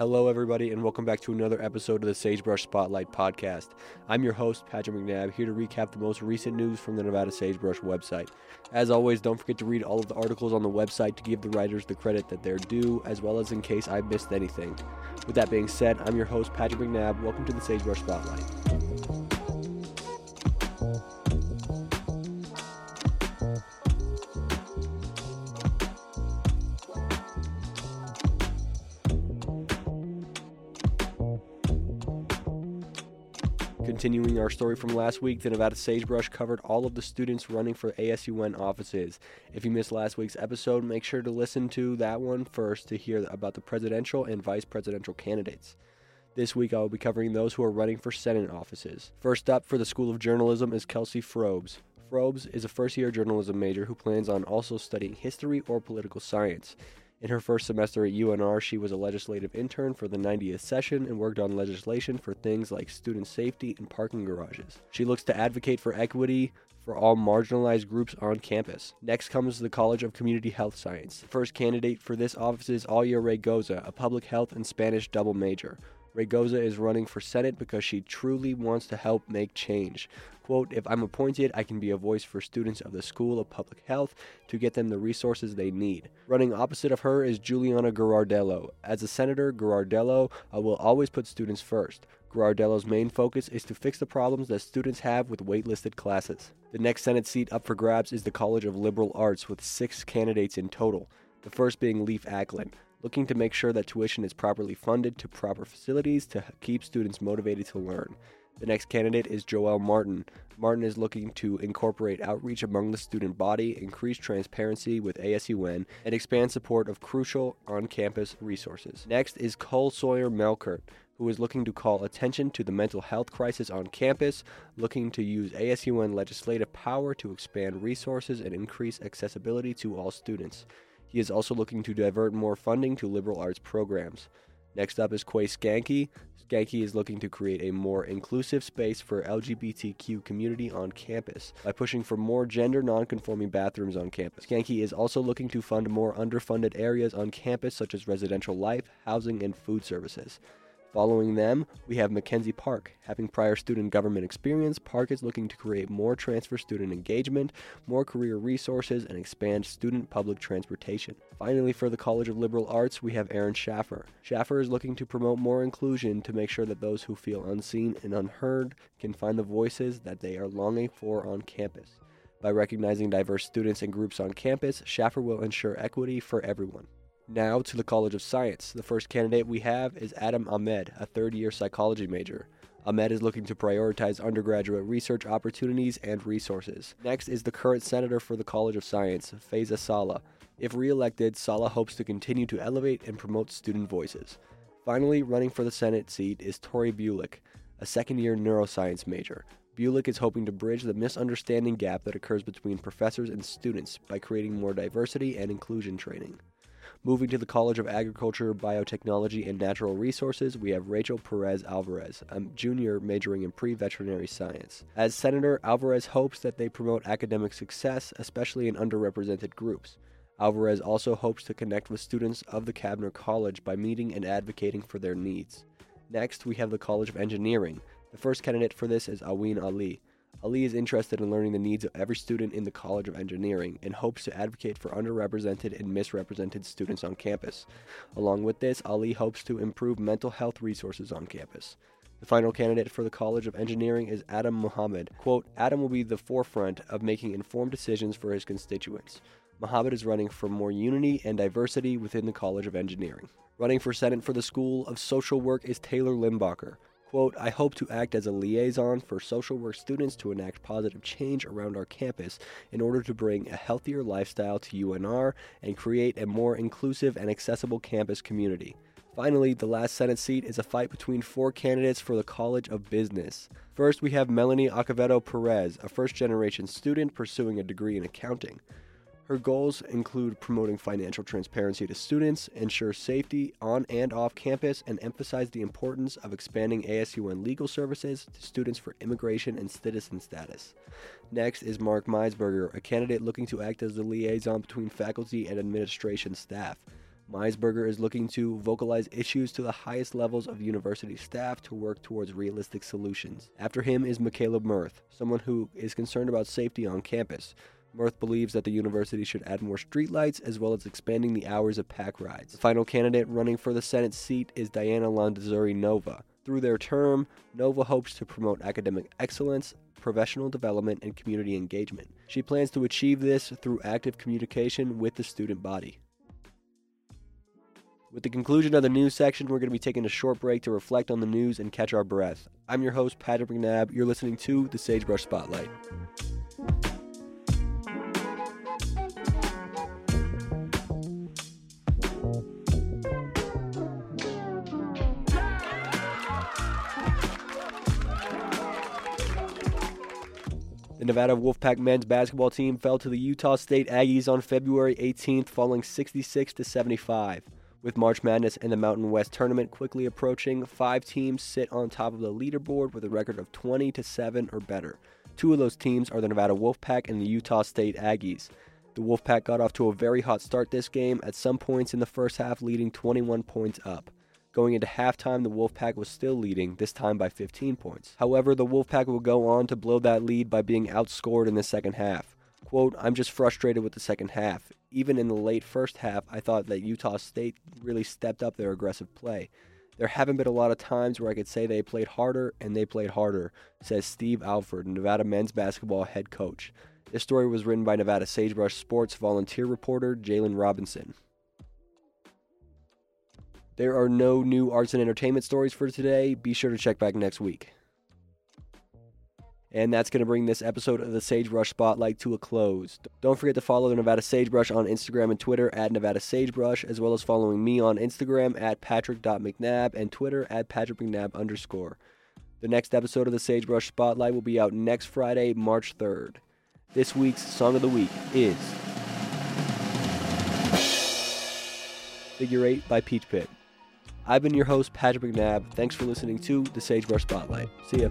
Hello, everybody, and welcome back to another episode of the Sagebrush Spotlight podcast. I'm your host, Patrick McNabb, here to recap the most recent news from the Nevada Sagebrush website. As always, don't forget to read all of the articles on the website to give the writers the credit that they're due, as well as in case I missed anything. With that being said, I'm your host, Patrick McNabb. Welcome to the Sagebrush Spotlight. Continuing our story from last week, the Nevada Sagebrush covered all of the students running for ASUN offices. If you missed last week's episode, make sure to listen to that one first to hear about the presidential and vice presidential candidates. This week, I will be covering those who are running for Senate offices. First up for the School of Journalism is Kelsey Frobes. Frobes is a first year journalism major who plans on also studying history or political science. In her first semester at UNR, she was a legislative intern for the 90th session and worked on legislation for things like student safety and parking garages. She looks to advocate for equity for all marginalized groups on campus. Next comes the College of Community Health Science. The first candidate for this office is Alia Raygoza, a public health and Spanish double major. Raygoza is running for Senate because she truly wants to help make change. Quote, if I'm appointed, I can be a voice for students of the School of Public Health to get them the resources they need. Running opposite of her is Juliana Girardello. As a senator, Girardello uh, will always put students first. Girardello's main focus is to fix the problems that students have with waitlisted classes. The next Senate seat up for grabs is the College of Liberal Arts with six candidates in total, the first being Leif Acklin looking to make sure that tuition is properly funded to proper facilities to keep students motivated to learn. The next candidate is Joel Martin. Martin is looking to incorporate outreach among the student body, increase transparency with ASUN, and expand support of crucial on campus resources. Next is Cole Sawyer Melkert, who is looking to call attention to the mental health crisis on campus, looking to use ASUN legislative power to expand resources and increase accessibility to all students. He is also looking to divert more funding to liberal arts programs. Next up is Quay Skanke. Skanke is looking to create a more inclusive space for LGBTQ community on campus by pushing for more gender nonconforming bathrooms on campus. Skanke is also looking to fund more underfunded areas on campus such as residential life, housing, and food services. Following them, we have Mackenzie Park. Having prior student government experience, Park is looking to create more transfer student engagement, more career resources, and expand student public transportation. Finally, for the College of Liberal Arts, we have Aaron Schaffer. Schaffer is looking to promote more inclusion to make sure that those who feel unseen and unheard can find the voices that they are longing for on campus. By recognizing diverse students and groups on campus, Schaffer will ensure equity for everyone. Now to the College of Science. The first candidate we have is Adam Ahmed, a third year psychology major. Ahmed is looking to prioritize undergraduate research opportunities and resources. Next is the current senator for the College of Science, Faiza Saleh. If re-elected, Saleh hopes to continue to elevate and promote student voices. Finally, running for the Senate seat is Tori Bulick, a second year neuroscience major. Bulick is hoping to bridge the misunderstanding gap that occurs between professors and students by creating more diversity and inclusion training. Moving to the College of Agriculture, Biotechnology, and Natural Resources, we have Rachel Perez Alvarez, a junior majoring in pre veterinary science. As senator, Alvarez hopes that they promote academic success, especially in underrepresented groups. Alvarez also hopes to connect with students of the CABNR College by meeting and advocating for their needs. Next, we have the College of Engineering. The first candidate for this is Aween Ali. Ali is interested in learning the needs of every student in the College of Engineering and hopes to advocate for underrepresented and misrepresented students on campus. Along with this, Ali hopes to improve mental health resources on campus. The final candidate for the College of Engineering is Adam Muhammad. Quote, Adam will be the forefront of making informed decisions for his constituents. Muhammad is running for more unity and diversity within the College of Engineering. Running for Senate for the School of Social Work is Taylor Limbacher. Quote, I hope to act as a liaison for social work students to enact positive change around our campus in order to bring a healthier lifestyle to UNR and create a more inclusive and accessible campus community. Finally, the last Senate seat is a fight between four candidates for the College of Business. First, we have Melanie Acevedo Perez, a first generation student pursuing a degree in accounting. Her goals include promoting financial transparency to students, ensure safety on and off campus, and emphasize the importance of expanding ASUN legal services to students for immigration and citizen status. Next is Mark Meisberger, a candidate looking to act as the liaison between faculty and administration staff. Meisberger is looking to vocalize issues to the highest levels of university staff to work towards realistic solutions. After him is Michaela Mirth, someone who is concerned about safety on campus. Mirth believes that the university should add more streetlights as well as expanding the hours of pack rides. The final candidate running for the Senate seat is Diana Landazuri Nova. Through their term, Nova hopes to promote academic excellence, professional development, and community engagement. She plans to achieve this through active communication with the student body. With the conclusion of the news section, we're going to be taking a short break to reflect on the news and catch our breath. I'm your host, Patrick McNabb. You're listening to the Sagebrush Spotlight. The Nevada Wolfpack men's basketball team fell to the Utah State Aggies on February 18th, falling 66 to 75. With March Madness and the Mountain West tournament quickly approaching, five teams sit on top of the leaderboard with a record of 20 to 7 or better. Two of those teams are the Nevada Wolfpack and the Utah State Aggies. The Wolfpack got off to a very hot start this game, at some points in the first half leading 21 points up. Going into halftime, the Wolfpack was still leading, this time by 15 points. However, the Wolfpack will go on to blow that lead by being outscored in the second half. Quote, I'm just frustrated with the second half. Even in the late first half, I thought that Utah State really stepped up their aggressive play. There haven't been a lot of times where I could say they played harder, and they played harder, says Steve Alford, Nevada men's basketball head coach. This story was written by Nevada Sagebrush Sports volunteer reporter Jalen Robinson. There are no new arts and entertainment stories for today. Be sure to check back next week. And that's going to bring this episode of the Sagebrush Spotlight to a close. Don't forget to follow the Nevada Sagebrush on Instagram and Twitter at Nevada Sagebrush, as well as following me on Instagram at patrick.mcnab and Twitter at patrickmcnab underscore. The next episode of the Sagebrush Spotlight will be out next Friday, March 3rd. This week's Song of the Week is Figure 8 by Peach Pit. I've been your host, Patrick McNabb. Thanks for listening to the Sagebrush Spotlight. See ya.